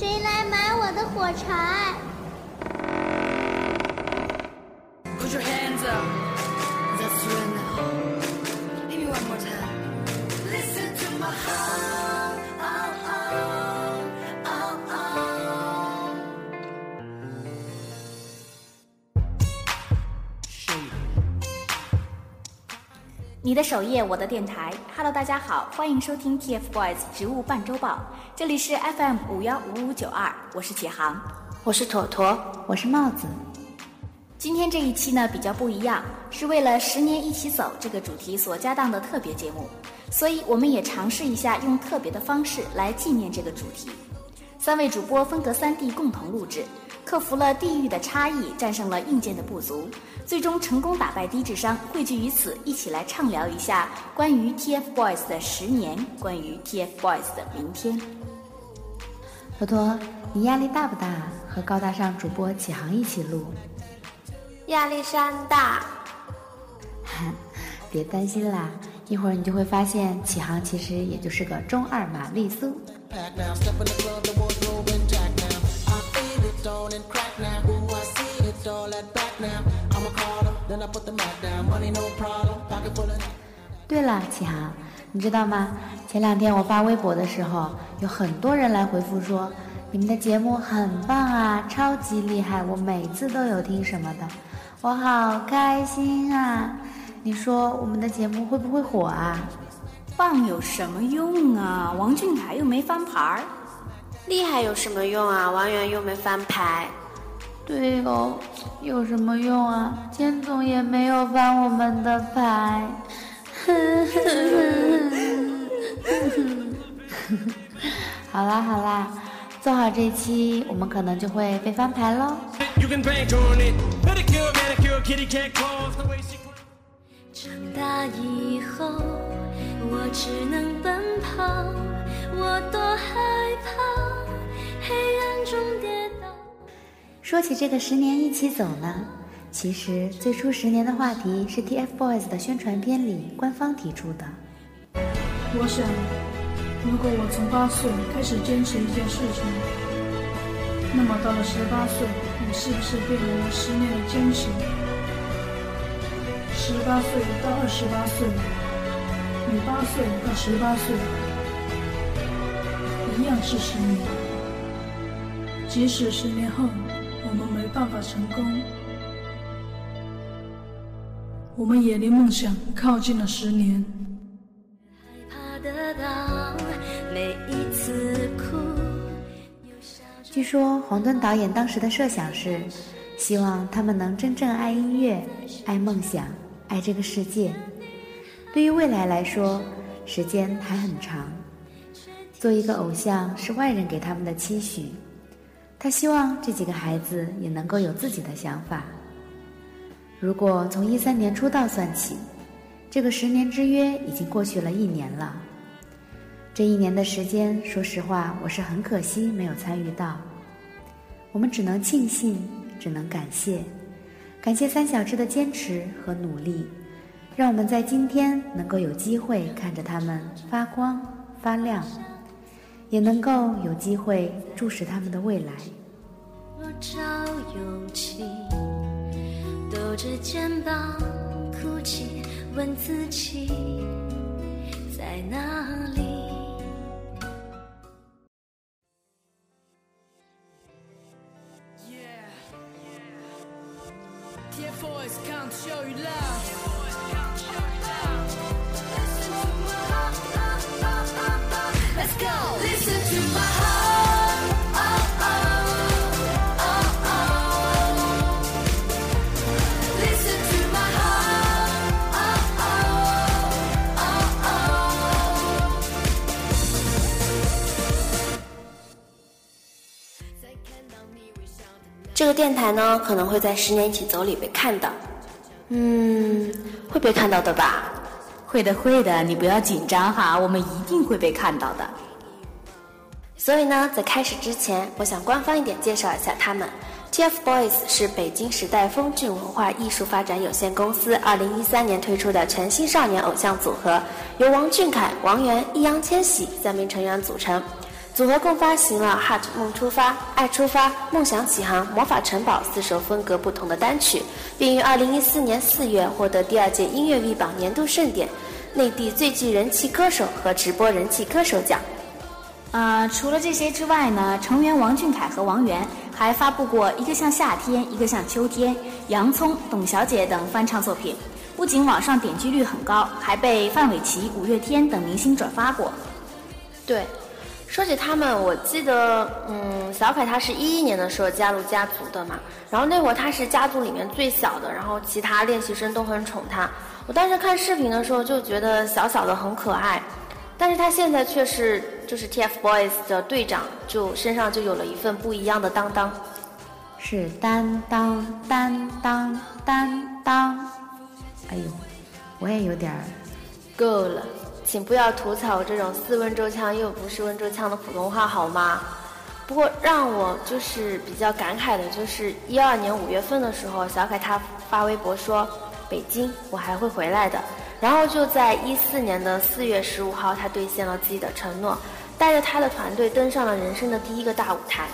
谁来买我的火柴？你的首页，我的电台。Hello，大家好，欢迎收听 TFBOYS 植物半周报，这里是 FM 五幺五五九二，我是启航，我是妥妥，我是帽子。今天这一期呢比较不一样，是为了十年一起走这个主题所加档的特别节目，所以我们也尝试一下用特别的方式来纪念这个主题。三位主播分隔三地共同录制。克服了地域的差异，战胜了硬件的不足，最终成功打败低智商，汇聚于此，一起来畅聊一下关于 TFBOYS 的十年，关于 TFBOYS 的明天。坨坨，你压力大不大？和高大上主播启航一起录，压力山大。别担心啦，一会儿你就会发现启航其实也就是个中二玛丽苏。对了，启航，你知道吗？前两天我发微博的时候，有很多人来回复说，你们的节目很棒啊，超级厉害，我每次都有听什么的，我好开心啊！你说我们的节目会不会火啊？棒有什么用啊？王俊凯又没翻牌儿。厉害有什么用啊？王源又没翻牌。对哦，有什么用啊？千总也没有翻我们的牌。好啦好啦，做好这期，我们可能就会被翻牌喽。长大以后，我只能奔跑，我多害怕黑暗中跌倒。说起这个十年一起走呢，其实最初十年的话题是 TFBOYS 的宣传片里官方提出的。我想，如果我从八岁开始坚持一件事情，那么到了十八岁，你是不是变成了十年的坚持？十八岁到二十八岁，你八岁到十八岁，一样是十年。即使十年后我们没办法成功，我们也离梦想靠近了十年。据说黄敦导演当时的设想是，希望他们能真正爱音乐、爱梦想、爱这个世界。对于未来来说，时间还很长。做一个偶像是外人给他们的期许。他希望这几个孩子也能够有自己的想法。如果从一三年出道算起，这个十年之约已经过去了一年了。这一年的时间，说实话，我是很可惜没有参与到。我们只能庆幸，只能感谢，感谢三小只的坚持和努力，让我们在今天能够有机会看着他们发光发亮。也能够有机会注视他们的未来。我找勇气，抖着肩膀哭泣，问自己在哪里。电台呢，可能会在《十年一起走》里被看到，嗯，会被看到的吧？会的，会的，你不要紧张哈，我们一定会被看到的。所以呢，在开始之前，我想官方一点介绍一下他们。TFBOYS 是北京时代峰峻文化艺术发展有限公司二零一三年推出的全新少年偶像组合，由王俊凯、王源、易烊千玺三名成员组成。组合共发行了《Heart 梦出发》《爱出发》《梦想起航》《魔法城堡》四首风格不同的单曲，并于2014年4月获得第二届音乐 V 榜年度盛典内地最具人气歌手和直播人气歌手奖。呃，除了这些之外呢，成员王俊凯和王源还发布过一个像夏天，一个像秋天，洋葱、董小姐等翻唱作品，不仅网上点击率很高，还被范玮琪、五月天等明星转发过。对，说起他们，我记得，嗯，小凯他是一一年的时候加入家族的嘛，然后那会儿他是家族里面最小的，然后其他练习生都很宠他。我当时看视频的时候就觉得小小的很可爱。但是他现在却是就是 TFBOYS 的队长，就身上就有了一份不一样的担当，是担当担当担当。哎呦，我也有点儿。够了，请不要吐槽这种似温州腔又不是温州腔的普通话好吗？不过让我就是比较感慨的，就是一二年五月份的时候，小凯他发微博说：“北京，我还会回来的。”然后就在一四年的四月十五号，他兑现了自己的承诺，带着他的团队登上了人生的第一个大舞台。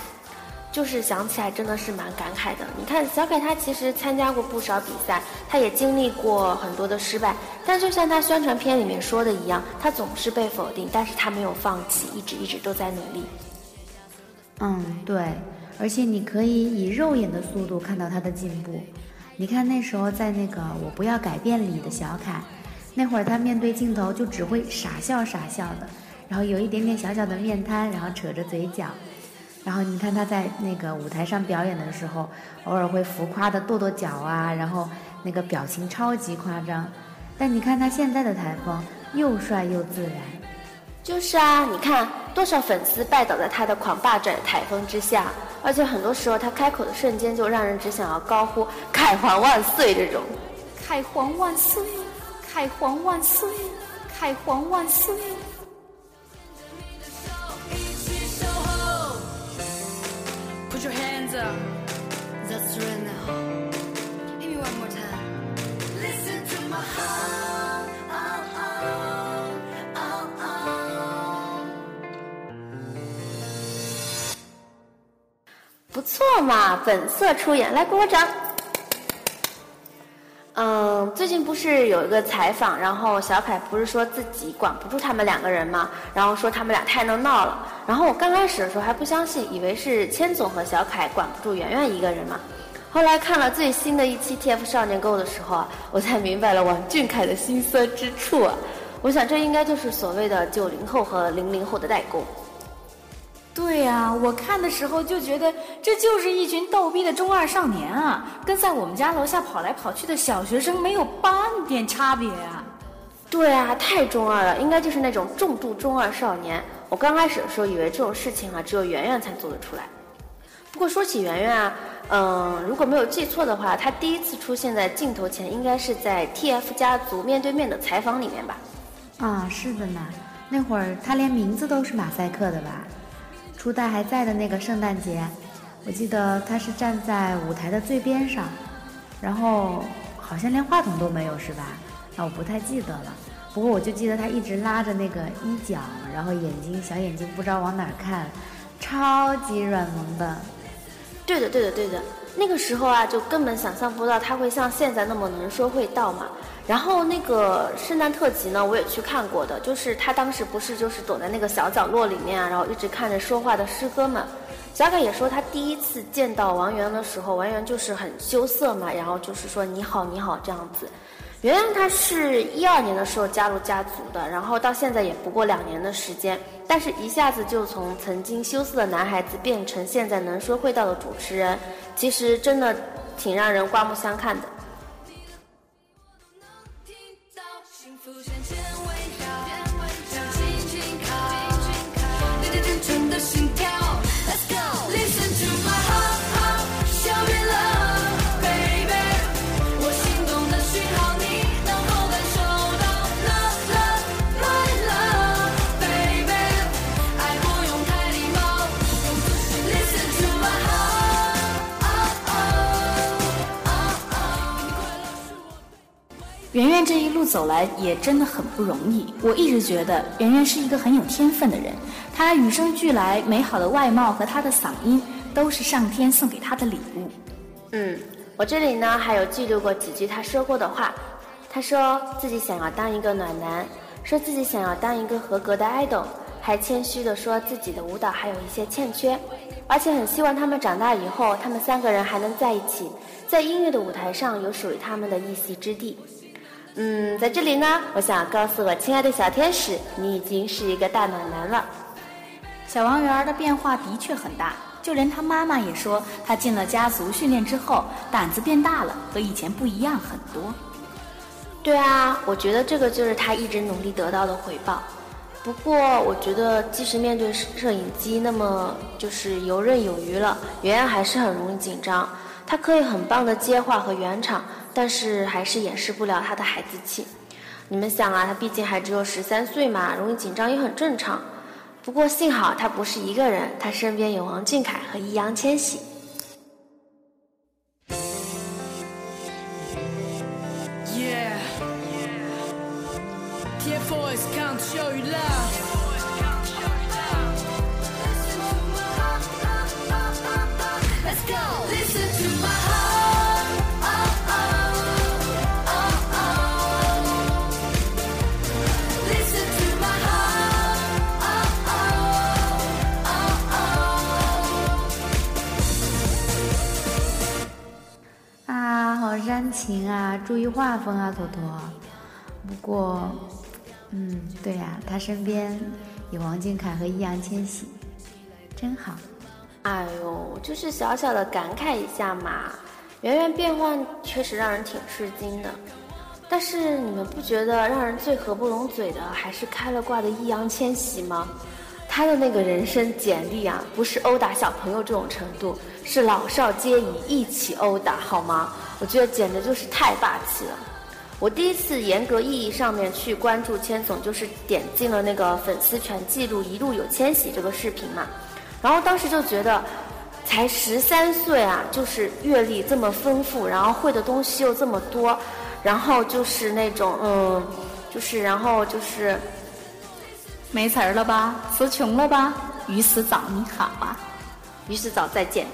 就是想起来真的是蛮感慨的。你看，小凯他其实参加过不少比赛，他也经历过很多的失败，但就像他宣传片里面说的一样，他总是被否定，但是他没有放弃，一直一直都在努力。嗯，对，而且你可以以肉眼的速度看到他的进步。你看那时候在那个《我不要改变》里的小凯。那会儿他面对镜头就只会傻笑傻笑的，然后有一点点小小的面瘫，然后扯着嘴角，然后你看他在那个舞台上表演的时候，偶尔会浮夸的跺跺脚啊，然后那个表情超级夸张。但你看他现在的台风，又帅又自然。就是啊，你看多少粉丝拜倒在他的狂霸拽台风之下，而且很多时候他开口的瞬间就让人只想要高呼“凯皇万岁”这种。凯皇万岁。凯皇万岁！凯皇万岁！不错嘛，本色出演，来鼓掌。嗯，最近不是有一个采访，然后小凯不是说自己管不住他们两个人吗？然后说他们俩太能闹了。然后我刚开始的时候还不相信，以为是千总和小凯管不住圆圆一个人嘛。后来看了最新的一期 TF 少年购的时候啊，我才明白了王俊凯的心酸之处啊。我想这应该就是所谓的九零后和零零后的代沟。对呀，我看的时候就觉得这就是一群逗逼的中二少年啊，跟在我们家楼下跑来跑去的小学生没有半点差别啊。对啊，太中二了，应该就是那种重度中二少年。我刚开始的时候以为这种事情啊，只有圆圆才做得出来。不过说起圆圆啊，嗯，如果没有记错的话，她第一次出现在镜头前，应该是在 TF 家族面对面的采访里面吧？啊，是的呢，那会儿她连名字都是马赛克的吧？初代还在的那个圣诞节，我记得他是站在舞台的最边上，然后好像连话筒都没有，是吧？啊，我不太记得了。不过我就记得他一直拉着那个衣角，然后眼睛小眼睛不知道往哪儿看，超级软萌的。对的，对的，对的。那个时候啊，就根本想象不到他会像现在那么能说会道嘛。然后那个圣诞特辑呢，我也去看过的，就是他当时不是就是躲在那个小角落里面啊，然后一直看着说话的师哥们。小凯也说他第一次见到王源的时候，王源就是很羞涩嘛，然后就是说你好你好这样子。原来他是一二年的时候加入家族的，然后到现在也不过两年的时间，但是一下子就从曾经羞涩的男孩子变成现在能说会道的主持人，其实真的挺让人刮目相看的。圆圆这一路走来也真的很不容易。我一直觉得圆圆是一个很有天分的人，他与生俱来美好的外貌和他的嗓音都是上天送给他的礼物。嗯，我这里呢还有记录过几句他说过的话。他说自己想要当一个暖男，说自己想要当一个合格的 idol，还谦虚地说自己的舞蹈还有一些欠缺，而且很希望他们长大以后，他们三个人还能在一起，在音乐的舞台上有属于他们的一席之地。嗯，在这里呢，我想告诉我亲爱的小天使，你已经是一个大暖男了。小王源的变化的确很大，就连他妈妈也说，他进了家族训练之后，胆子变大了，和以前不一样很多。对啊，我觉得这个就是他一直努力得到的回报。不过，我觉得即使面对摄影机那么就是游刃有余了，圆圆还是很容易紧张。他可以很棒的接话和圆场，但是还是掩饰不了他的孩子气。你们想啊，他毕竟还只有十三岁嘛，容易紧张也很正常。不过幸好他不是一个人，他身边有王俊凯和易烊千玺。啊，煽情啊！注意画风啊，坨坨。不过。嗯，对呀，他身边有王俊凯和易烊千玺，真好。哎呦，就是小小的感慨一下嘛。圆圆变换确实让人挺吃惊的，但是你们不觉得让人最合不拢嘴的还是开了挂的易烊千玺吗？他的那个人生简历啊，不是殴打小朋友这种程度，是老少皆宜一起殴打，好吗？我觉得简直就是太霸气了。我第一次严格意义上面去关注千总，就是点进了那个粉丝全记录一路有千玺这个视频嘛，然后当时就觉得，才十三岁啊，就是阅历这么丰富，然后会的东西又这么多，然后就是那种嗯，就是然后就是没词儿了吧，词穷了吧？于死早你好啊，于死早再见，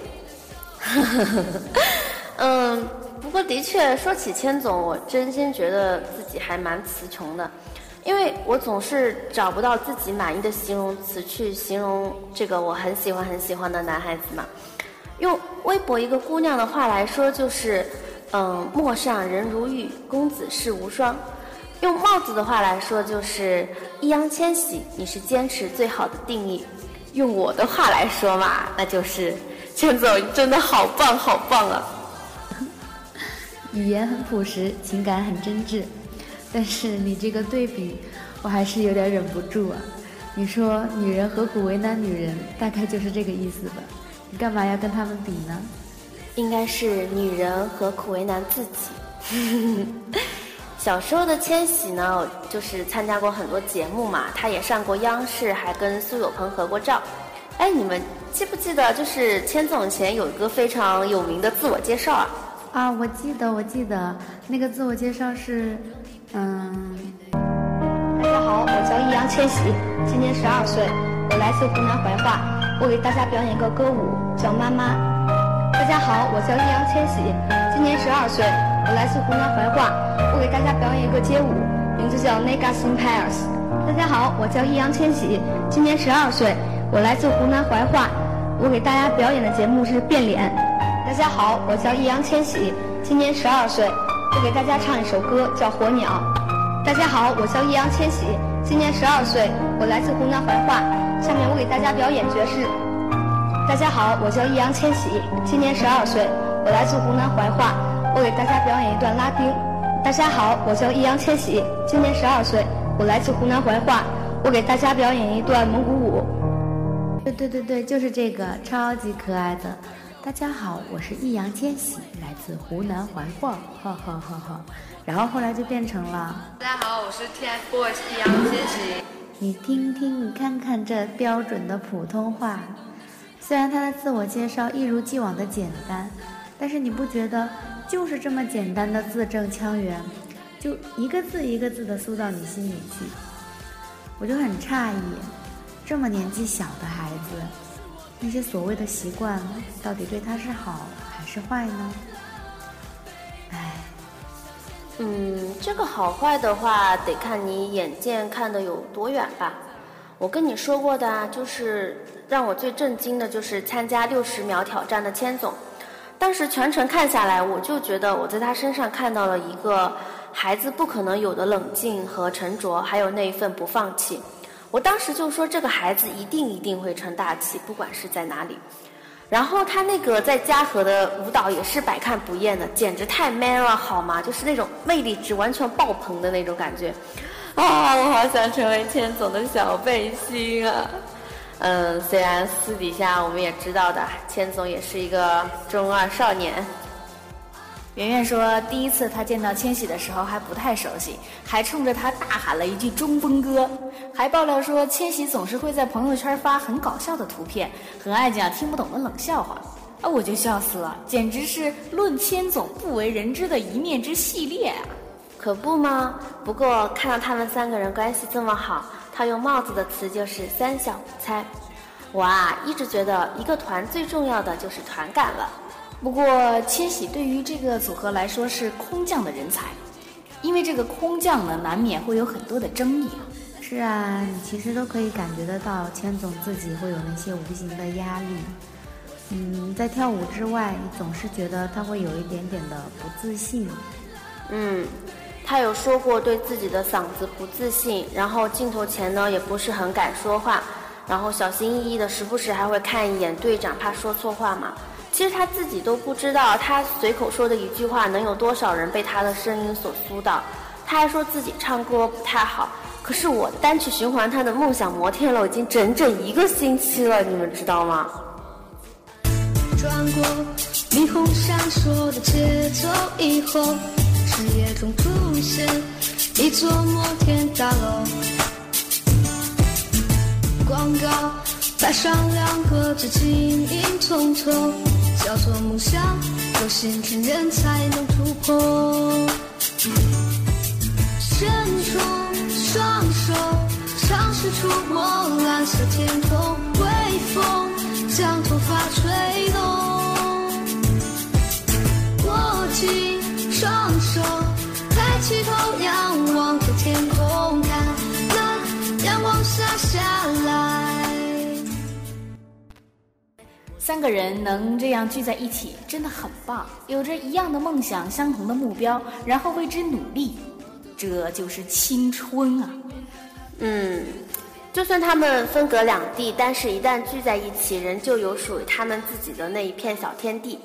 嗯。不过，的确说起千总，我真心觉得自己还蛮词穷的，因为我总是找不到自己满意的形容词去形容这个我很喜欢很喜欢的男孩子嘛。用微博一个姑娘的话来说，就是，嗯，陌上人如玉，公子世无双。用帽子的话来说，就是易烊千玺，你是坚持最好的定义。用我的话来说嘛，那就是千总真的好棒好棒啊！语言很朴实，情感很真挚，但是你这个对比，我还是有点忍不住啊。你说女人何苦为难女人，大概就是这个意思吧？你干嘛要跟他们比呢？应该是女人何苦为难自己。小时候的千玺呢，就是参加过很多节目嘛，他也上过央视，还跟苏有朋合过照。哎，你们记不记得，就是千总前有一个非常有名的自我介绍啊？啊，我记得，我记得那个自我介绍是，嗯，大家好，我叫易烊千玺，今年十二岁，我来自湖南怀化，我给大家表演一个歌舞，叫《妈妈》。大家好，我叫易烊千玺，今年十二岁，我来自湖南怀化，我给大家表演一个街舞，名字叫《Negas in Pairs》。大家好，我叫易烊千玺，今年十二岁，我来自湖南怀化，我给大家表演的节目是变脸。大家好，我叫易烊千玺，今年十二岁，我给大家唱一首歌，叫《火鸟》。大家好，我叫易烊千玺，今年十二岁，我来自湖南怀化，下面我给大家表演爵士。大家好，我叫易烊千玺，今年十二岁，我来自湖南怀化，我给大家表演一段拉丁。大家好，我叫易烊千玺，今年十二岁，我来自湖南怀化，我给大家表演一段蒙古舞。对对对对，就是这个，超级可爱的。大家好，我是易烊千玺，来自湖南怀化，哈哈哈哈。然后后来就变成了。大家好，我是 TFBOYS 易烊千玺。你听听，你看看这标准的普通话。虽然他的自我介绍一如既往的简单，但是你不觉得就是这么简单的字正腔圆，就一个字一个字的输到你心里去？我就很诧异。这么年纪小的孩子，那些所谓的习惯，到底对他是好还是坏呢？唉，嗯，这个好坏的话，得看你眼见看的有多远吧。我跟你说过的啊，就是让我最震惊的就是参加六十秒挑战的千总。当时全程看下来，我就觉得我在他身上看到了一个孩子不可能有的冷静和沉着，还有那一份不放弃。我当时就说这个孩子一定一定会成大器，不管是在哪里。然后他那个在嘉禾的舞蹈也是百看不厌的，简直太 man 了，好吗？就是那种魅力值完全爆棚的那种感觉。啊，我好想成为千总的小背心啊！嗯，虽然私底下我们也知道的，千总也是一个中二少年。圆圆说，第一次他见到千玺的时候还不太熟悉，还冲着他大喊了一句“中风哥”，还爆料说千玺总是会在朋友圈发很搞笑的图片，很爱讲听不懂的冷笑话。啊，我就笑死了，简直是论千总不为人知的一面之系列啊！可不吗？不过看到他们三个人关系这么好，他用帽子的词就是“三小无猜”。我啊，一直觉得一个团最重要的就是团感了。不过千玺对于这个组合来说是空降的人才，因为这个空降呢，难免会有很多的争议啊。是啊，你其实都可以感觉得到，千总自己会有那些无形的压力。嗯，在跳舞之外，你总是觉得他会有一点点的不自信。嗯。他有说过对自己的嗓子不自信，然后镜头前呢也不是很敢说话，然后小心翼翼的，时不时还会看一眼队长，怕说错话嘛。其实他自己都不知道，他随口说的一句话能有多少人被他的声音所苏到。他还说自己唱歌不太好，可是我单曲循环他的《梦想摩天楼》已经整整一个星期了，你们知道吗？转过霓虹闪烁的街头以后。视野中出现一座摩天大楼，广告摆上两个字，晶莹通透，叫做梦想，有心青年才能突破。伸出双手，尝试触摸蓝色天空，微风将头发吹动，握紧。双手抬起头，三个人能这样聚在一起，真的很棒。有着一样的梦想，相同的目标，然后为之努力，这就是青春啊！嗯，就算他们分隔两地，但是一旦聚在一起，仍旧有属于他们自己的那一片小天地。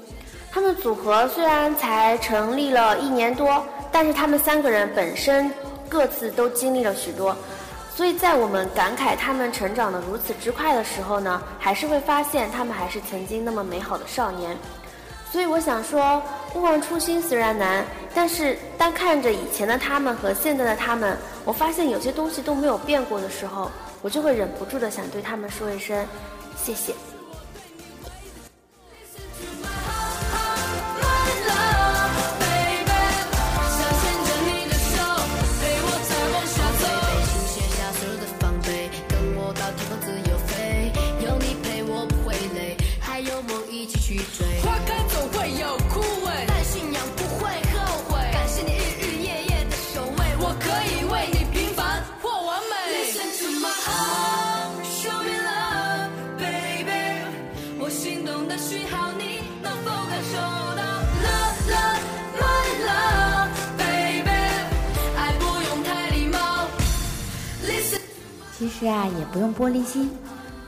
他们组合虽然才成立了一年多，但是他们三个人本身各自都经历了许多，所以在我们感慨他们成长的如此之快的时候呢，还是会发现他们还是曾经那么美好的少年。所以我想说，勿忘初心虽然难，但是当看着以前的他们和现在的他们，我发现有些东西都没有变过的时候，我就会忍不住的想对他们说一声谢谢。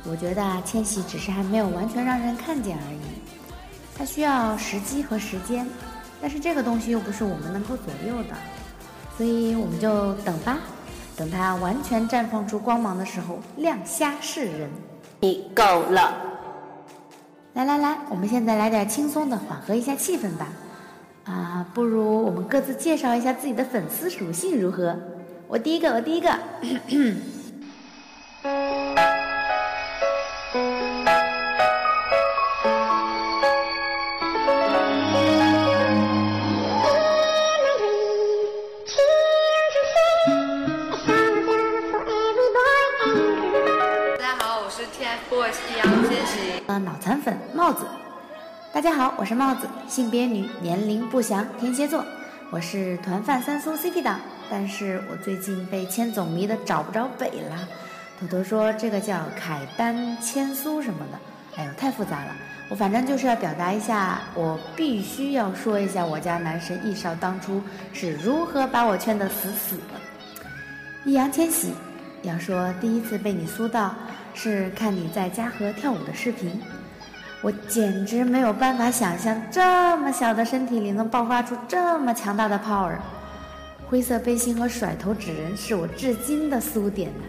我觉得啊，千玺只是还没有完全让人看见而已。他需要时机和时间，但是这个东西又不是我们能够左右的，所以我们就等吧，等他完全绽放出光芒的时候，亮瞎世人。你够了！来来来，我们现在来点轻松的，缓和一下气氛吧。啊，不如我们各自介绍一下自己的粉丝属性如何？我第一个，我第一个。呃，脑残粉帽子。大家好，我是帽子，性别女，年龄不详，天蝎座。我是团饭三苏 CP 党，但是我最近被千总迷的找不着北了。头头说这个叫凯丹千苏什么的，哎呦，太复杂了。我反正就是要表达一下，我必须要说一下我家男神易少当初是如何把我圈得死死的。易烊千玺，要说第一次被你苏到，是看你在嘉禾跳舞的视频。我简直没有办法想象，这么小的身体里能爆发出这么强大的 power。灰色背心和甩头纸人是我至今的苏点呢。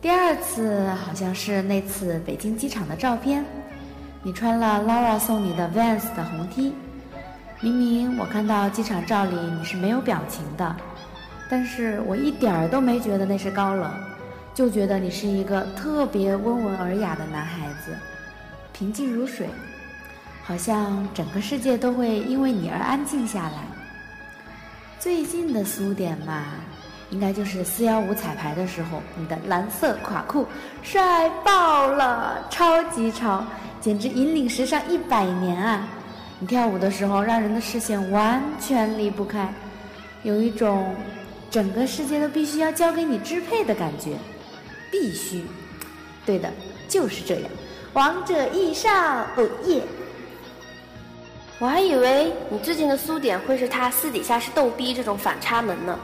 第二次好像是那次北京机场的照片，你穿了 Laura 送你的 Vans 的红 T。明明我看到机场照里你是没有表情的，但是我一点儿都没觉得那是高冷，就觉得你是一个特别温文尔雅的男孩子。平静如水，好像整个世界都会因为你而安静下来。最近的苏点嘛，应该就是四幺五彩排的时候，你的蓝色垮裤帅爆了，超级潮，简直引领时尚一百年啊！你跳舞的时候，让人的视线完全离不开，有一种整个世界都必须要交给你支配的感觉，必须，对的，就是这样。王者易少，哦耶！我还以为你最近的苏点会是他私底下是逗逼这种反差萌呢。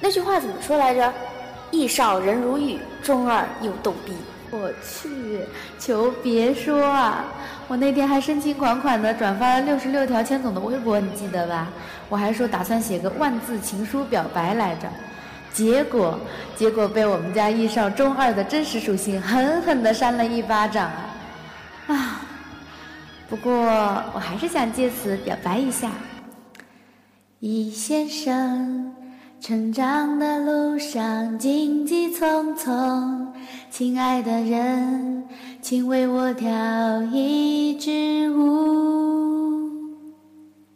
那句话怎么说来着？易少人如玉，中二又逗逼。我去，求别说啊！我那天还深情款款的转发了六十六条千总的微博，你记得吧？我还说打算写个万字情书表白来着。结果，结果被我们家易少中二的真实属性狠狠地扇了一巴掌啊！啊，不过我还是想借此表白一下，易先生，成长的路上荆棘丛丛，亲爱的人，请为我跳一支舞。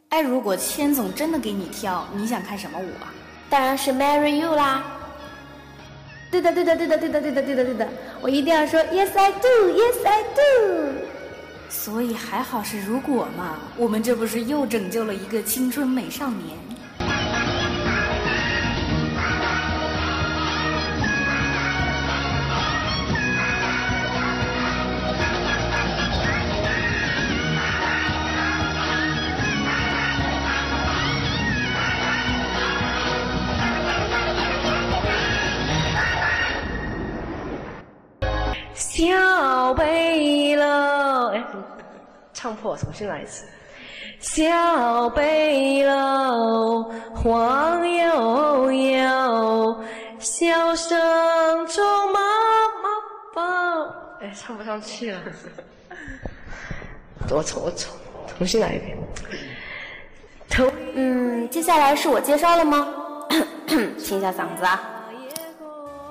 哎，如果千总真的给你跳，你想看什么舞啊？当然是 marry you 啦！对的，对的，对的，对的，对的，对的，对的，我一定要说 yes I do，yes I do。所以还好是如果嘛，我们这不是又拯救了一个青春美少年？小背篓，哎，唱破，重新来一次。小背篓晃悠悠，笑声中妈妈抱。哎，唱不上去了。我重，我重，重新来一遍。头，嗯，接下来是我介绍了吗？清一下嗓子啊。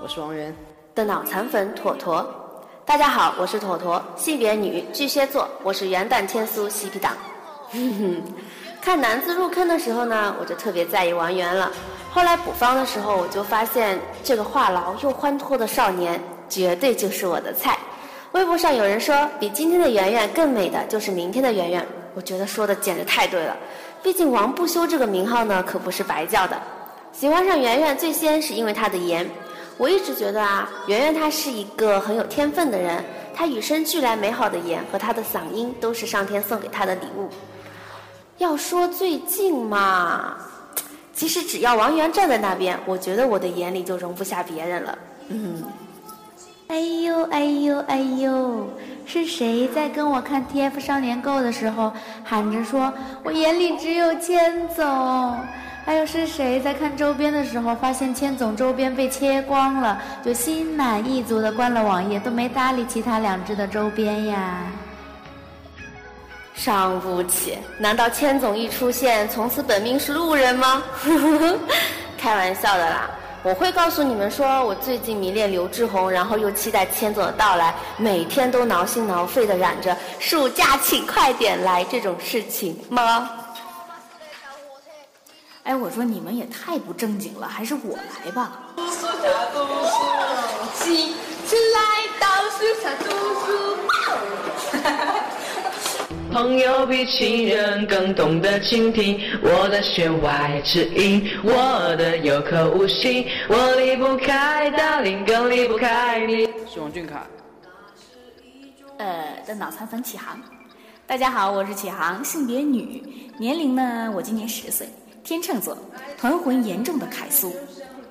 我是王源的脑残粉妥妥。大家好，我是妥妥，性别女，巨蟹座，我是元旦天苏嬉皮党。看男子入坑的时候呢，我就特别在意王源了。后来补方的时候，我就发现这个话痨又欢脱的少年，绝对就是我的菜。微博上有人说，比今天的圆圆更美的就是明天的圆圆。我觉得说的简直太对了。毕竟王不休这个名号呢，可不是白叫的。喜欢上圆圆，最先是因为她的颜。我一直觉得啊，圆圆她是一个很有天分的人，她与生俱来美好的颜和她的嗓音都是上天送给她的礼物。要说最近嘛，其实只要王源站在那边，我觉得我的眼里就容不下别人了。嗯。哎呦哎呦哎呦，是谁在跟我看 TF 少年 GO 的时候喊着说，我眼里只有千总？还有是谁在看周边的时候，发现千总周边被切光了，就心满意足的关了网页，都没搭理其他两只的周边呀？伤不起！难道千总一出现，从此本命是路人吗？开玩笑的啦！我会告诉你们说，我最近迷恋刘志宏，然后又期待千总的到来，每天都挠心挠肺的嚷着“暑假请快点来”这种事情吗？哎，我说你们也太不正经了，还是我来吧。读书读书，起起来到读书。朋友比情人更懂得倾听我的弦外之音，我的有口无心，我离不开大林，更离不开你。是王俊凯。呃的脑残粉启航，大家好，我是启航，性别女，年龄呢，我今年十岁，天秤座，团魂严重的凯苏。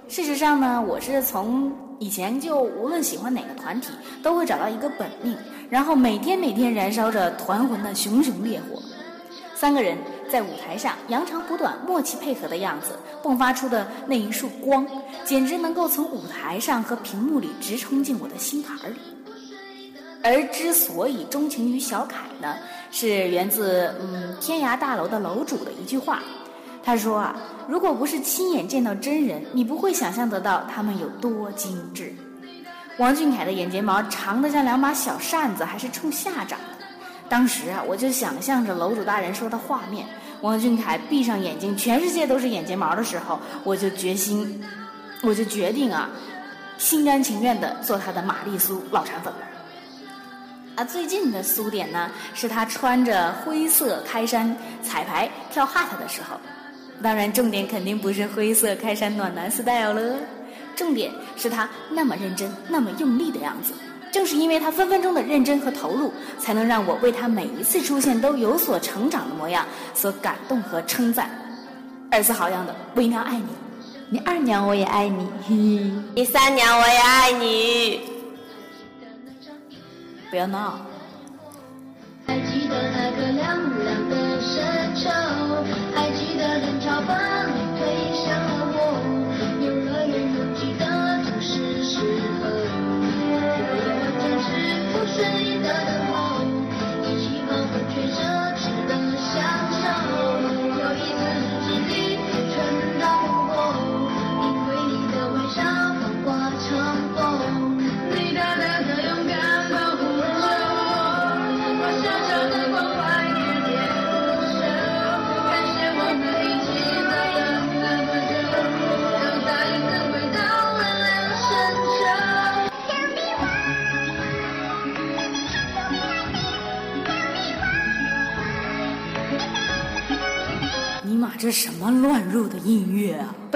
事实上呢，我是从以前就无论喜欢哪个团体，都会找到一个本命，然后每天每天燃烧着团魂的熊熊烈火。三个人在舞台上扬长补短、默契配合的样子，迸发出的那一束光，简直能够从舞台上和屏幕里直冲进我的心坎里。而之所以钟情于小凯呢，是源自嗯天涯大楼的楼主的一句话。他说啊，如果不是亲眼见到真人，你不会想象得到他们有多精致。王俊凯的眼睫毛长得像两把小扇子，还是冲下长的。当时啊，我就想象着楼主大人说的画面：王俊凯闭上眼睛，全世界都是眼睫毛的时候，我就决心，我就决定啊，心甘情愿的做他的玛丽苏老产粉了。啊，最近的苏点呢，是他穿着灰色开衫彩排跳 hot 的时候。当然，重点肯定不是灰色开衫暖男 style 了，重点是他那么认真、那么用力的样子。正是因为他分分钟的认真和投入，才能让我为他每一次出现都有所成长的模样所感动和称赞。儿子好样的，为娘爱你，你二娘我也爱你，你三娘我也爱你。不要闹。还记得那个凉凉得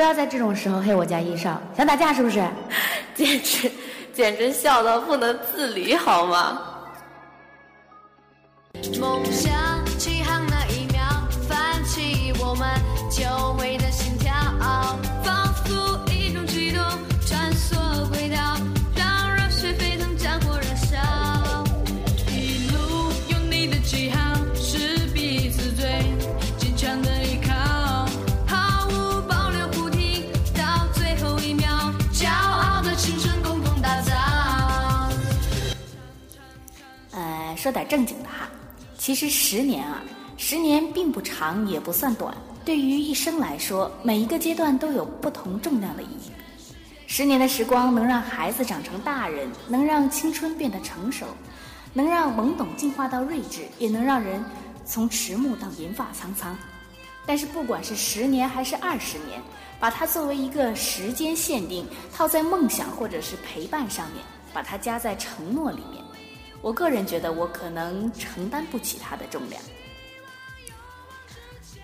不要在这种时候黑我家一少，想打架是不是？简直简直笑到不能自理，好吗？说点正经的哈，其实十年啊，十年并不长，也不算短。对于一生来说，每一个阶段都有不同重量的意义。十年的时光能让孩子长成大人，能让青春变得成熟，能让懵懂进化到睿智，也能让人从迟暮到银发苍苍。但是，不管是十年还是二十年，把它作为一个时间限定，套在梦想或者是陪伴上面，把它加在承诺里面，我个人觉得我可能承担不起它的重量。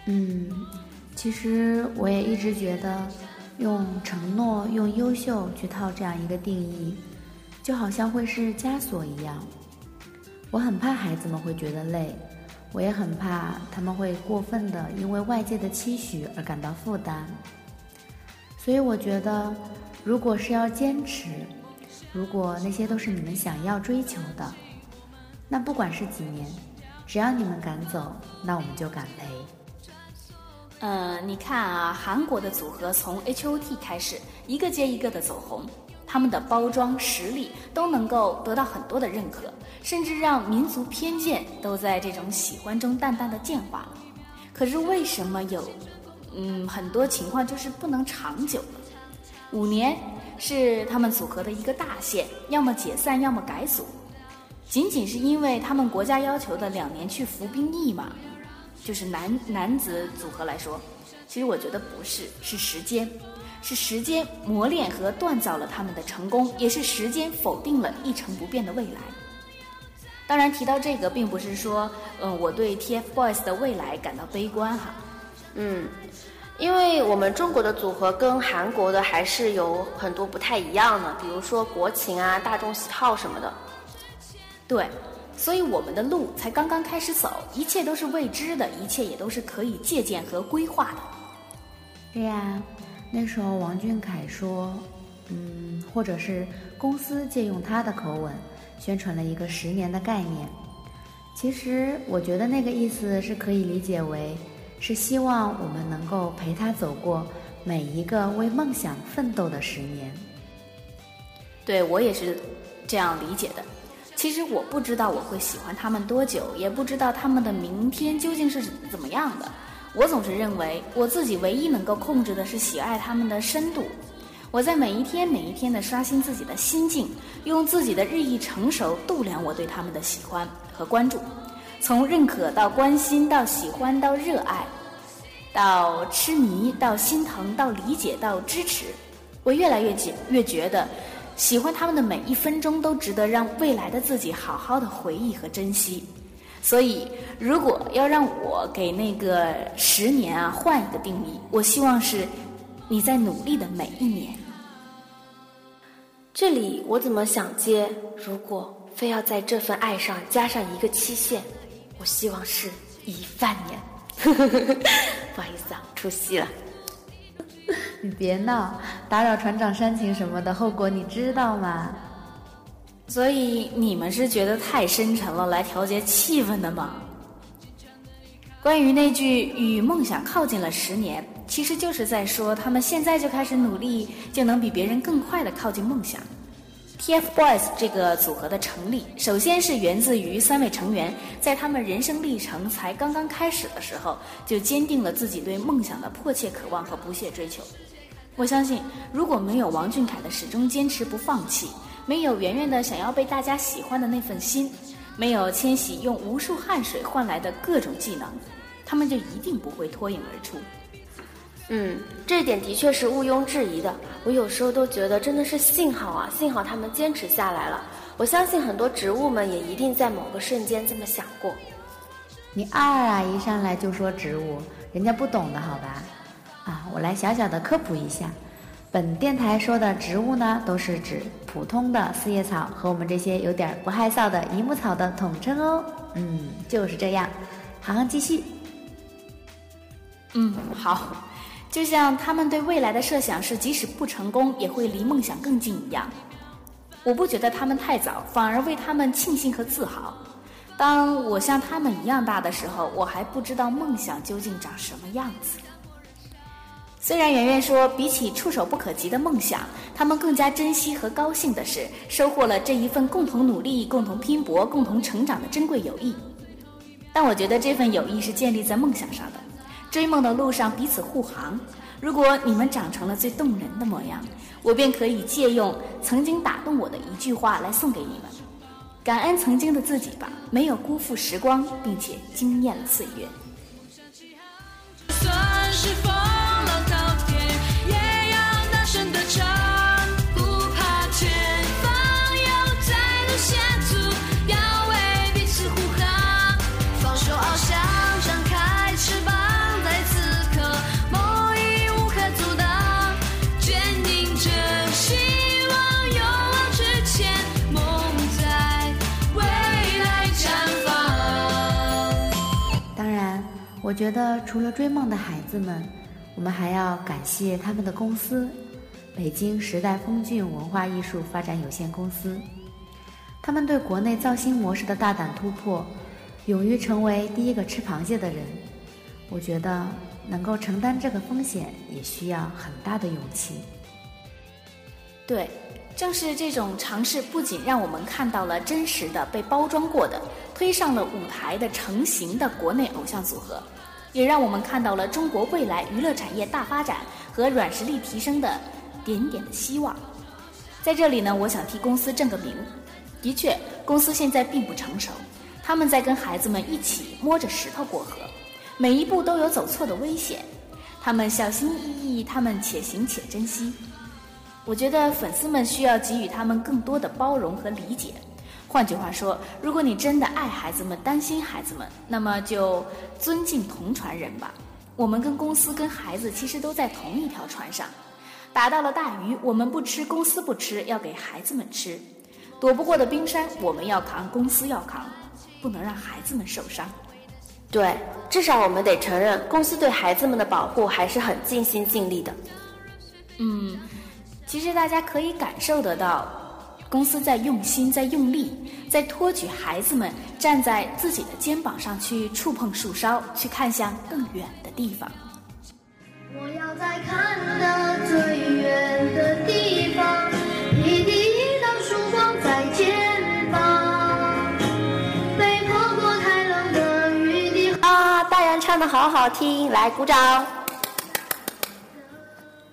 嗯，其实我也一直觉得，用承诺、用优秀去套这样一个定义，就好像会是枷锁一样。我很怕孩子们会觉得累，我也很怕他们会过分的因为外界的期许而感到负担。所以我觉得，如果是要坚持，如果那些都是你们想要追求的，那不管是几年，只要你们敢走，那我们就敢陪。呃，你看啊，韩国的组合从 H.O.T 开始，一个接一个的走红，他们的包装实力都能够得到很多的认可，甚至让民族偏见都在这种喜欢中淡淡的渐化了。可是为什么有，嗯，很多情况就是不能长久呢？五年是他们组合的一个大限，要么解散，要么改组。仅仅是因为他们国家要求的两年去服兵役嘛？就是男男子组合来说，其实我觉得不是，是时间，是时间磨练和锻造了他们的成功，也是时间否定了一成不变的未来。当然，提到这个，并不是说，嗯，我对 TFBOYS 的未来感到悲观哈。嗯，因为我们中国的组合跟韩国的还是有很多不太一样的，比如说国情啊、大众喜好什么的。对，所以我们的路才刚刚开始走，一切都是未知的，一切也都是可以借鉴和规划的。对呀，那时候王俊凯说，嗯，或者是公司借用他的口吻。宣传了一个十年的概念，其实我觉得那个意思是可以理解为，是希望我们能够陪他走过每一个为梦想奋斗的十年。对我也是这样理解的。其实我不知道我会喜欢他们多久，也不知道他们的明天究竟是怎么样的。我总是认为，我自己唯一能够控制的是喜爱他们的深度。我在每一天每一天的刷新自己的心境，用自己的日益成熟度量我对他们的喜欢和关注，从认可到关心，到喜欢到热爱，到痴迷，到心疼，到理解，到支持。我越来越觉越觉得，喜欢他们的每一分钟都值得让未来的自己好好的回忆和珍惜。所以，如果要让我给那个十年啊换一个定义，我希望是你在努力的每一年。这里我怎么想接？如果非要在这份爱上加上一个期限，我希望是一万年。不好意思啊，出戏了。你别闹，打扰船长煽情什么的后果你知道吗？所以你们是觉得太深沉了，来调节气氛的吗？关于那句“与梦想靠近了十年”。其实就是在说，他们现在就开始努力，就能比别人更快的靠近梦想。TFBOYS 这个组合的成立，首先是源自于三位成员在他们人生历程才刚刚开始的时候，就坚定了自己对梦想的迫切渴望和不懈追求。我相信，如果没有王俊凯的始终坚持不放弃，没有圆圆的想要被大家喜欢的那份心，没有千玺用无数汗水换来的各种技能，他们就一定不会脱颖而出。嗯，这点的确是毋庸置疑的。我有时候都觉得，真的是幸好啊，幸好他们坚持下来了。我相信很多植物们也一定在某个瞬间这么想过。你二啊，一上来就说植物，人家不懂的好吧？啊，我来小小的科普一下，本电台说的植物呢，都是指普通的四叶草和我们这些有点不害臊的榆木草的统称哦。嗯，就是这样。好好继续。嗯，好。就像他们对未来的设想是，即使不成功，也会离梦想更近一样。我不觉得他们太早，反而为他们庆幸和自豪。当我像他们一样大的时候，我还不知道梦想究竟长什么样子。虽然圆圆说，比起触手不可及的梦想，他们更加珍惜和高兴的是，收获了这一份共同努力、共同拼搏、共同成长的珍贵友谊。但我觉得这份友谊是建立在梦想上的。追梦的路上彼此护航。如果你们长成了最动人的模样，我便可以借用曾经打动我的一句话来送给你们：感恩曾经的自己吧，没有辜负时光，并且惊艳了岁月。算是风我觉得除了追梦的孩子们，我们还要感谢他们的公司——北京时代峰峻文化艺术发展有限公司。他们对国内造星模式的大胆突破，勇于成为第一个吃螃蟹的人。我觉得能够承担这个风险，也需要很大的勇气。对。正是这种尝试，不仅让我们看到了真实的被包装过的、推上了舞台的成型的国内偶像组合，也让我们看到了中国未来娱乐产业大发展和软实力提升的点点的希望。在这里呢，我想替公司正个名。的确，公司现在并不成熟，他们在跟孩子们一起摸着石头过河，每一步都有走错的危险。他们小心翼翼，他们且行且珍惜。我觉得粉丝们需要给予他们更多的包容和理解，换句话说，如果你真的爱孩子们、担心孩子们，那么就尊敬同船人吧。我们跟公司、跟孩子其实都在同一条船上。打到了大鱼，我们不吃，公司不吃，要给孩子们吃。躲不过的冰山，我们要扛，公司要扛，不能让孩子们受伤。对，至少我们得承认，公司对孩子们的保护还是很尽心尽力的。嗯，其实大家可以感受得到，公司在用心，在用力，在托举孩子们站在自己的肩膀上去触碰树梢，去看向更远的地方。我要在看得最远的地方，一滴一道曙光在肩膀。被泼过太冷的雨滴。啊，大洋唱的好好听，来鼓掌。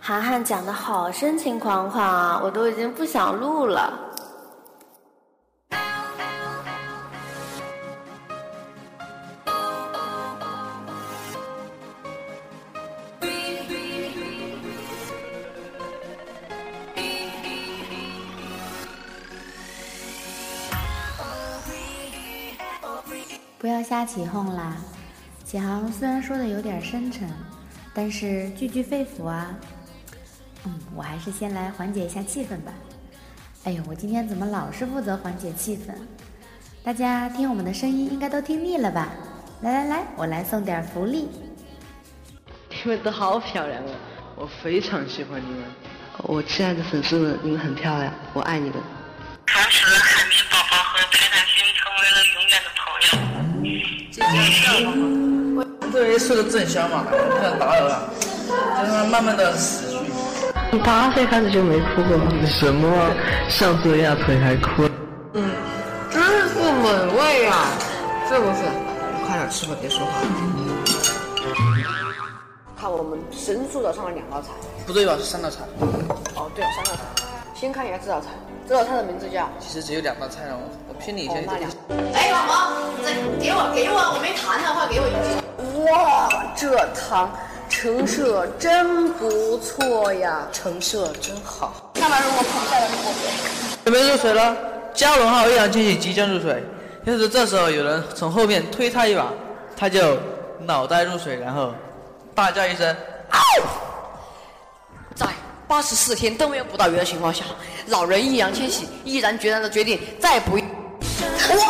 涵涵讲的好深情款款啊，我都已经不想录了。瞎起哄啦！启航虽然说的有点深沉，但是句句肺腑啊。嗯，我还是先来缓解一下气氛吧。哎呦，我今天怎么老是负责缓解气氛？大家听我们的声音应该都听腻了吧？来来来，我来送点福利。你们都好漂亮哦，我非常喜欢你们。我亲爱的粉丝们，你们很漂亮，我爱你们。从此，这叫笑嘛？对，是个正香嘛，不想打扰了，让他慢慢的死去。你八岁开始就没哭过？什么？上次压腿还哭。嗯，真是美味呀，是不是？快点吃吧，别说话。看我们神速的上了两道菜。不对吧？是三道菜。哦，对了，三道菜。先看一下这道菜，这道菜的名字叫……其实只有两道菜了，我骗你一下。哦，那两。哎，老婆，这给我，给我，我没谈的话，给我一句。哇，这汤成色真不错呀，成色真好。看吧，如果捧下来入水。准备入水了，嘉伦号易烊千玺即将入水。要是这时候有人从后面推他一把，他就脑袋入水，然后大叫一声“嗷”。八十四天都没有捕到鱼的情况下，老人易烊千玺毅然决然的决定再捕。我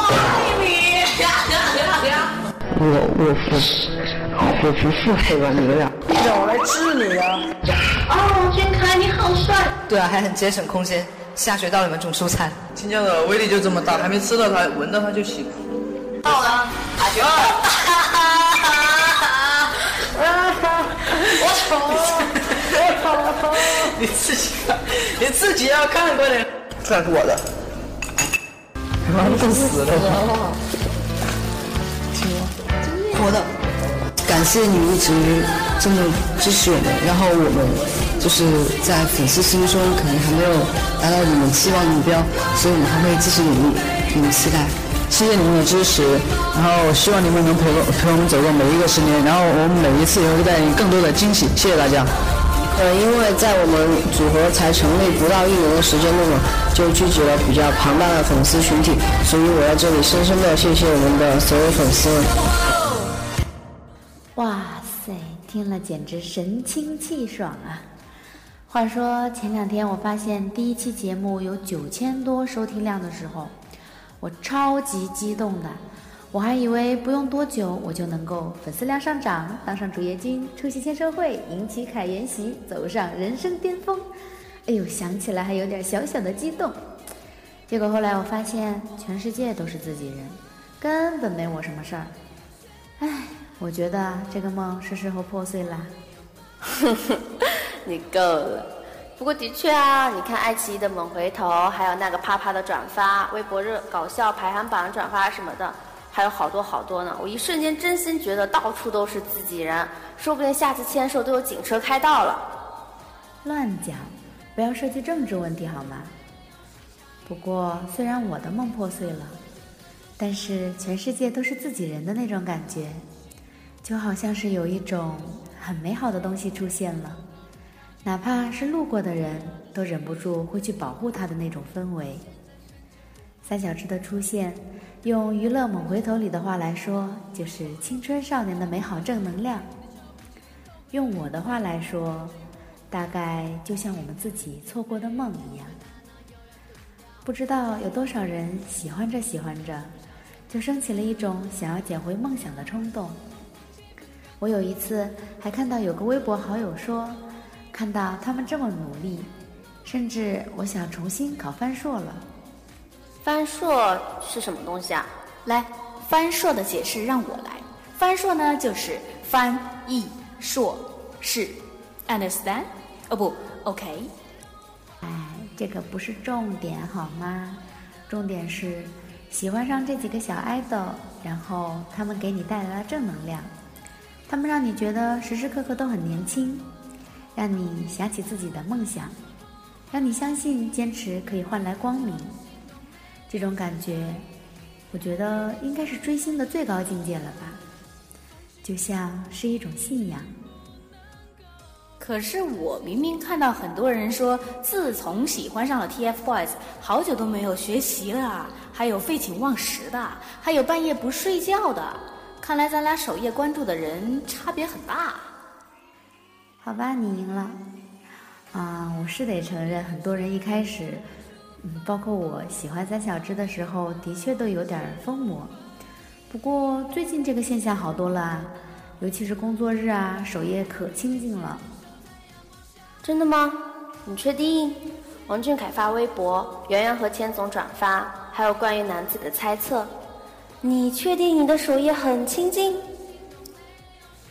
爱你！我我不我不腹黑吧，你们俩。让我来治你呀！哦，君凯你好帅！对啊，还很节省空间。下水道里面种蔬菜。青椒的威力就这么大，还没吃到它，闻到它就醒。到了，阿九。我丑，我丑。你自己看，你自己要看，快点。这是我的。妈冻死了。活的，感谢你一直这么支持我们，然后我们就是在粉丝心中可能还没有达到你们期望的目标，所以我们还会继续努力，你们期待。谢谢你们的支持，然后希望你们能陪我陪我们走过每一个十年，然后我们每一次也会带你更多的惊喜。谢谢大家。呃，因为在我们组合才成立不到一年的时间内呢，就聚集了比较庞大的粉丝群体，所以我在这里深深的谢谢我们的所有粉丝。哇塞，听了简直神清气爽啊！话说前两天我发现第一期节目有九千多收听量的时候，我超级激动的，我还以为不用多久我就能够粉丝量上涨，当上主页君，出席签售会，迎起凯源席，走上人生巅峰。哎呦，想起来还有点小小的激动。结果后来我发现，全世界都是自己人，根本没我什么事儿。唉。我觉得这个梦是时候破碎了。哼哼，你够了。不过的确啊，你看爱奇艺的猛回头，还有那个啪啪的转发，微博热搞笑排行榜转发什么的，还有好多好多呢。我一瞬间真心觉得到处都是自己人，说不定下次签售都有警车开道了。乱讲，不要涉及政治问题好吗？不过虽然我的梦破碎了，但是全世界都是自己人的那种感觉。就好像是有一种很美好的东西出现了，哪怕是路过的人都忍不住会去保护它的那种氛围。三小只的出现，用《娱乐猛回头》里的话来说，就是青春少年的美好正能量。用我的话来说，大概就像我们自己错过的梦一样。不知道有多少人喜欢着喜欢着，就升起了一种想要捡回梦想的冲动。我有一次还看到有个微博好友说，看到他们这么努力，甚至我想重新考翻硕了。翻硕是什么东西啊？来，翻硕的解释让我来。翻硕呢，就是翻译。硕士，understand？哦不，OK。哎，这个不是重点好吗？重点是喜欢上这几个小爱豆，然后他们给你带来了正能量，他们让你觉得时时刻刻都很年轻，让你想起自己的梦想，让你相信坚持可以换来光明。这种感觉，我觉得应该是追星的最高境界了吧。就像是一种信仰。可是我明明看到很多人说，自从喜欢上了 TFBOYS，好久都没有学习了，还有废寝忘食的，还有半夜不睡觉的。看来咱俩首页关注的人差别很大。好吧，你赢了。啊，我是得承认，很多人一开始，嗯，包括我喜欢三小只的时候，的确都有点疯魔。不过最近这个现象好多了啊，尤其是工作日啊，首页可清静了。真的吗？你确定？王俊凯发微博，圆圆和千总转发，还有关于男子的猜测。你确定你的首页很清静？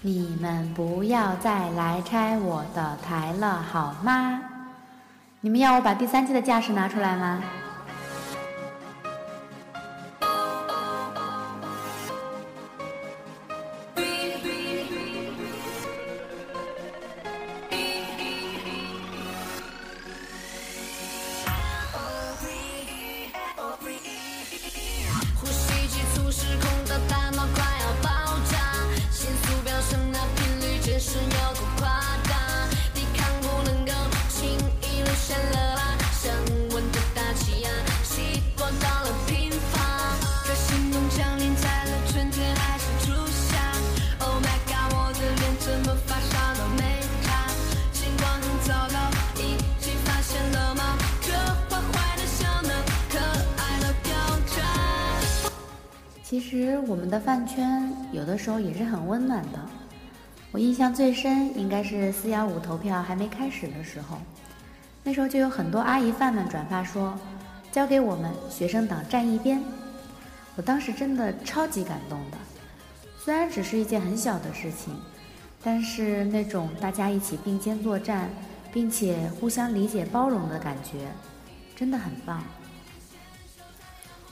你们不要再来拆我的台了，好吗？你们要我把第三季的架势拿出来吗？我们的饭圈有的时候也是很温暖的。我印象最深应该是四幺五投票还没开始的时候，那时候就有很多阿姨饭们转发说：“交给我们学生党站一边。”我当时真的超级感动的。虽然只是一件很小的事情，但是那种大家一起并肩作战，并且互相理解包容的感觉，真的很棒。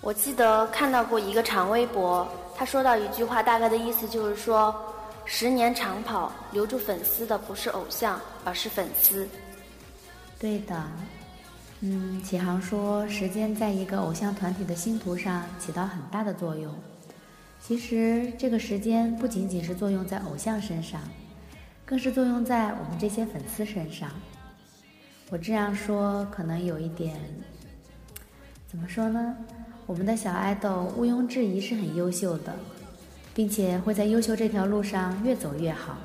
我记得看到过一个长微博，他说到一句话，大概的意思就是说，十年长跑留住粉丝的不是偶像，而是粉丝。对的，嗯，启航说，时间在一个偶像团体的星途上起到很大的作用。其实，这个时间不仅仅是作用在偶像身上，更是作用在我们这些粉丝身上。我这样说可能有一点，怎么说呢？我们的小爱豆毋庸置疑是很优秀的，并且会在优秀这条路上越走越好。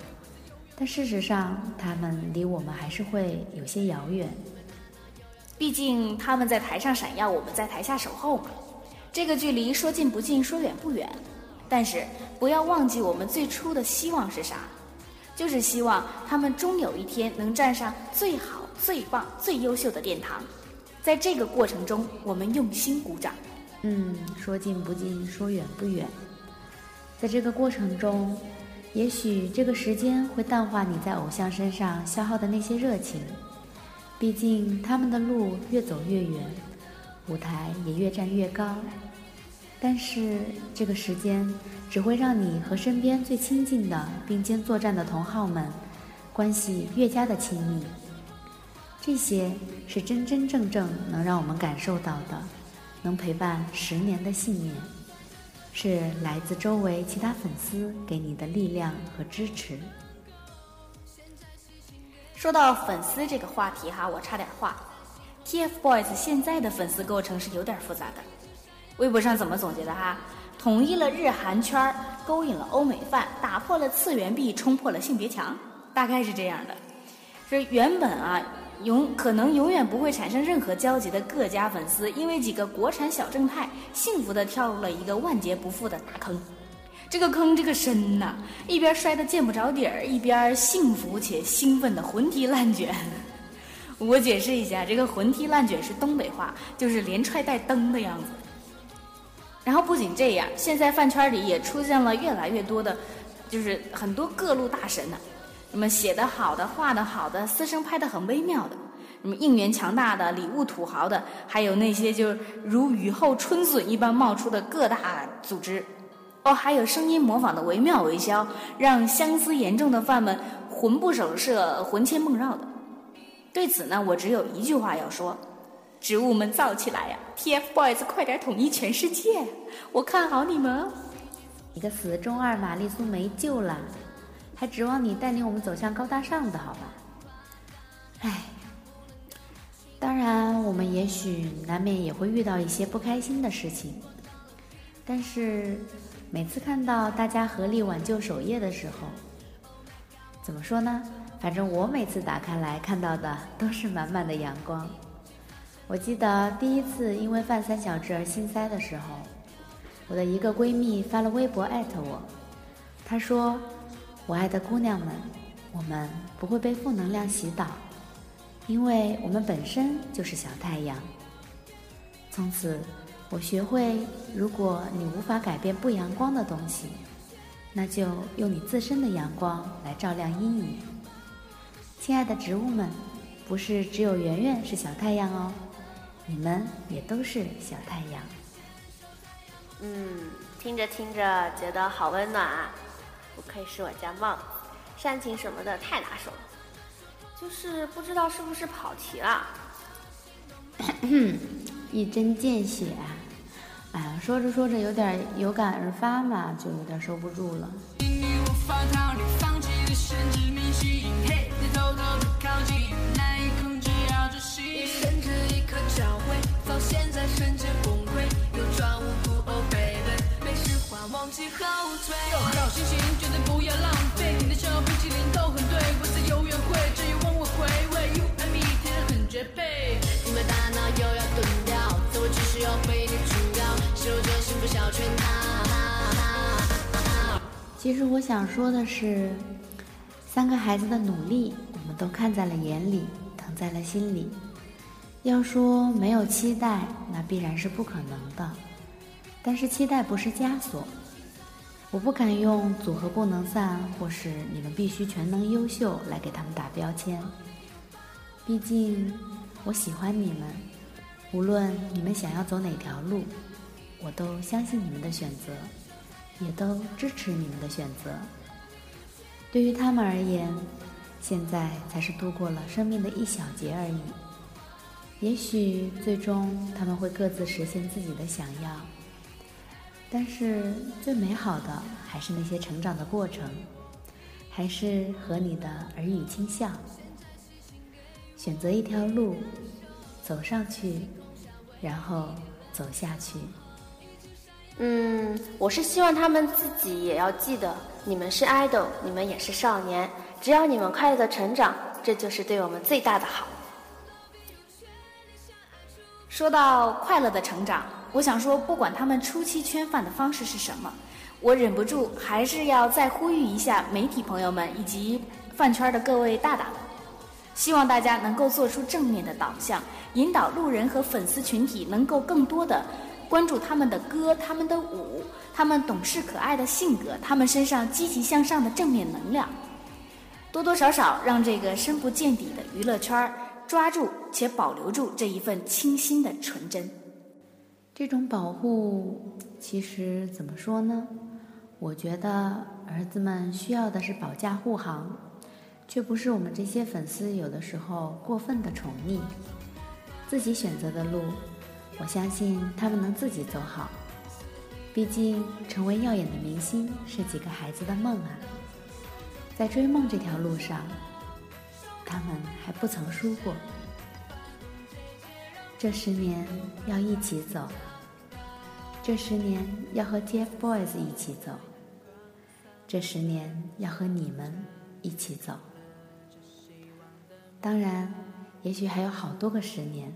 但事实上，他们离我们还是会有些遥远。毕竟他们在台上闪耀，我们在台下守候嘛。这个距离说近不近，说远不远。但是不要忘记，我们最初的希望是啥？就是希望他们终有一天能站上最好、最棒、最优秀的殿堂。在这个过程中，我们用心鼓掌。嗯，说近不近，说远不远。在这个过程中，也许这个时间会淡化你在偶像身上消耗的那些热情。毕竟他们的路越走越远，舞台也越站越高。但是这个时间只会让你和身边最亲近的并肩作战的同好们关系越加的亲密。这些是真真正正能让我们感受到的。能陪伴十年的信念，是来自周围其他粉丝给你的力量和支持。说到粉丝这个话题哈，我差点话，TFBOYS 现在的粉丝构成是有点复杂的。微博上怎么总结的哈？统一了日韩圈儿，勾引了欧美范，打破了次元壁，冲破了性别墙，大概是这样的。这原本啊，永可能永远不会产生任何交集的各家粉丝，因为几个国产小正太，幸福的跳入了一个万劫不复的大坑。这个坑这个深呐，一边摔得见不着底儿，一边幸福且兴奋的魂踢烂卷。我解释一下，这个魂踢烂卷是东北话，就是连踹带蹬的样子。然后不仅这样，现在饭圈里也出现了越来越多的，就是很多各路大神呢。什么写的好的、画的好的、私生拍的很微妙的，什么应援强大的、礼物土豪的，还有那些就如雨后春笋一般冒出的各大组织。哦，还有声音模仿的惟妙惟肖，让相思严重的饭们魂不守舍、魂牵梦绕的。对此呢，我只有一句话要说：植物们造起来呀！TFBOYS 快点统一全世界！我看好你们哦！一个死中二玛丽苏没救了。还指望你带领我们走向高大上的好吧？唉，当然，我们也许难免也会遇到一些不开心的事情，但是每次看到大家合力挽救守夜的时候，怎么说呢？反正我每次打开来看到的都是满满的阳光。我记得第一次因为范三小只而心塞的时候，我的一个闺蜜发了微博艾特我，她说。我爱的姑娘们，我们不会被负能量洗脑，因为我们本身就是小太阳。从此，我学会，如果你无法改变不阳光的东西，那就用你自身的阳光来照亮阴影。亲爱的植物们，不是只有圆圆是小太阳哦，你们也都是小太阳。嗯，听着听着，觉得好温暖啊。不愧是我家帽子，煽情什么的太拿手了，就是不知道是不是跑题了。一针见血，哎呀，说着说着有点有感而发嘛，就有点收不住了。忘记后退。有好心情，绝对不要浪费。你的笑、冰淇淋都很对，我在有约会，这一往我回味。You and me，天然很绝配。你们大脑又要钝掉，自我其实要被你主要，吸收着幸福小圈套。其实我想说的是，三个孩子的努力，我们都看在了眼里，疼在了心里。要说没有期待，那必然是不可能的。但是期待不是枷锁。我不敢用组合不能散，或是你们必须全能优秀来给他们打标签。毕竟，我喜欢你们，无论你们想要走哪条路，我都相信你们的选择，也都支持你们的选择。对于他们而言，现在才是度过了生命的一小节而已。也许最终他们会各自实现自己的想要。但是最美好的还是那些成长的过程，还是和你的耳语轻笑。选择一条路，走上去，然后走下去。嗯，我是希望他们自己也要记得，你们是 idol，你们也是少年，只要你们快乐的成长，这就是对我们最大的好。说到快乐的成长。我想说，不管他们初期圈饭的方式是什么，我忍不住还是要再呼吁一下媒体朋友们以及饭圈的各位大大们，希望大家能够做出正面的导向，引导路人和粉丝群体能够更多的关注他们的歌、他们的舞、他们懂事可爱的性格、他们身上积极向上的正面能量，多多少少让这个深不见底的娱乐圈抓住且保留住这一份清新的纯真。这种保护，其实怎么说呢？我觉得儿子们需要的是保驾护航，却不是我们这些粉丝有的时候过分的宠溺。自己选择的路，我相信他们能自己走好。毕竟，成为耀眼的明星是几个孩子的梦啊！在追梦这条路上，他们还不曾输过。这十年要一起走，这十年要和 TFBOYS 一起走，这十年要和你们一起走。当然，也许还有好多个十年，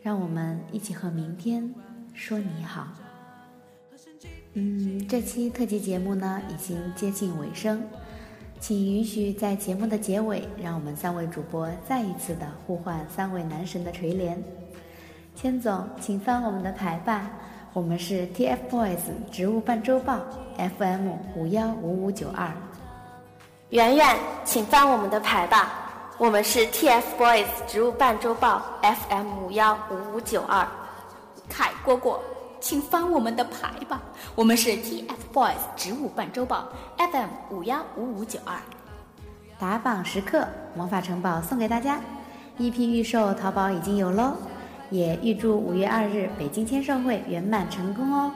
让我们一起和明天说你好。嗯，这期特辑节目呢已经接近尾声，请允许在节目的结尾，让我们三位主播再一次的互换三位男神的垂怜。千总，请翻我们的牌吧，我们是 TFBOYS 植物伴周报 FM 五幺五五九二。圆圆，请翻我们的牌吧，我们是 TFBOYS 植物伴周报 FM 五幺五五九二。凯蝈蝈。请翻我们的牌吧，我们是 TFBOYS 植物伴周报 FM 五幺五五九二。打榜时刻，魔法城堡送给大家，一批预售淘宝已经有喽，也预祝五月二日北京签售会圆满成功哦！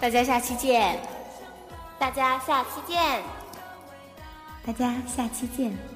大家下期见！大家下期见！大家下期见！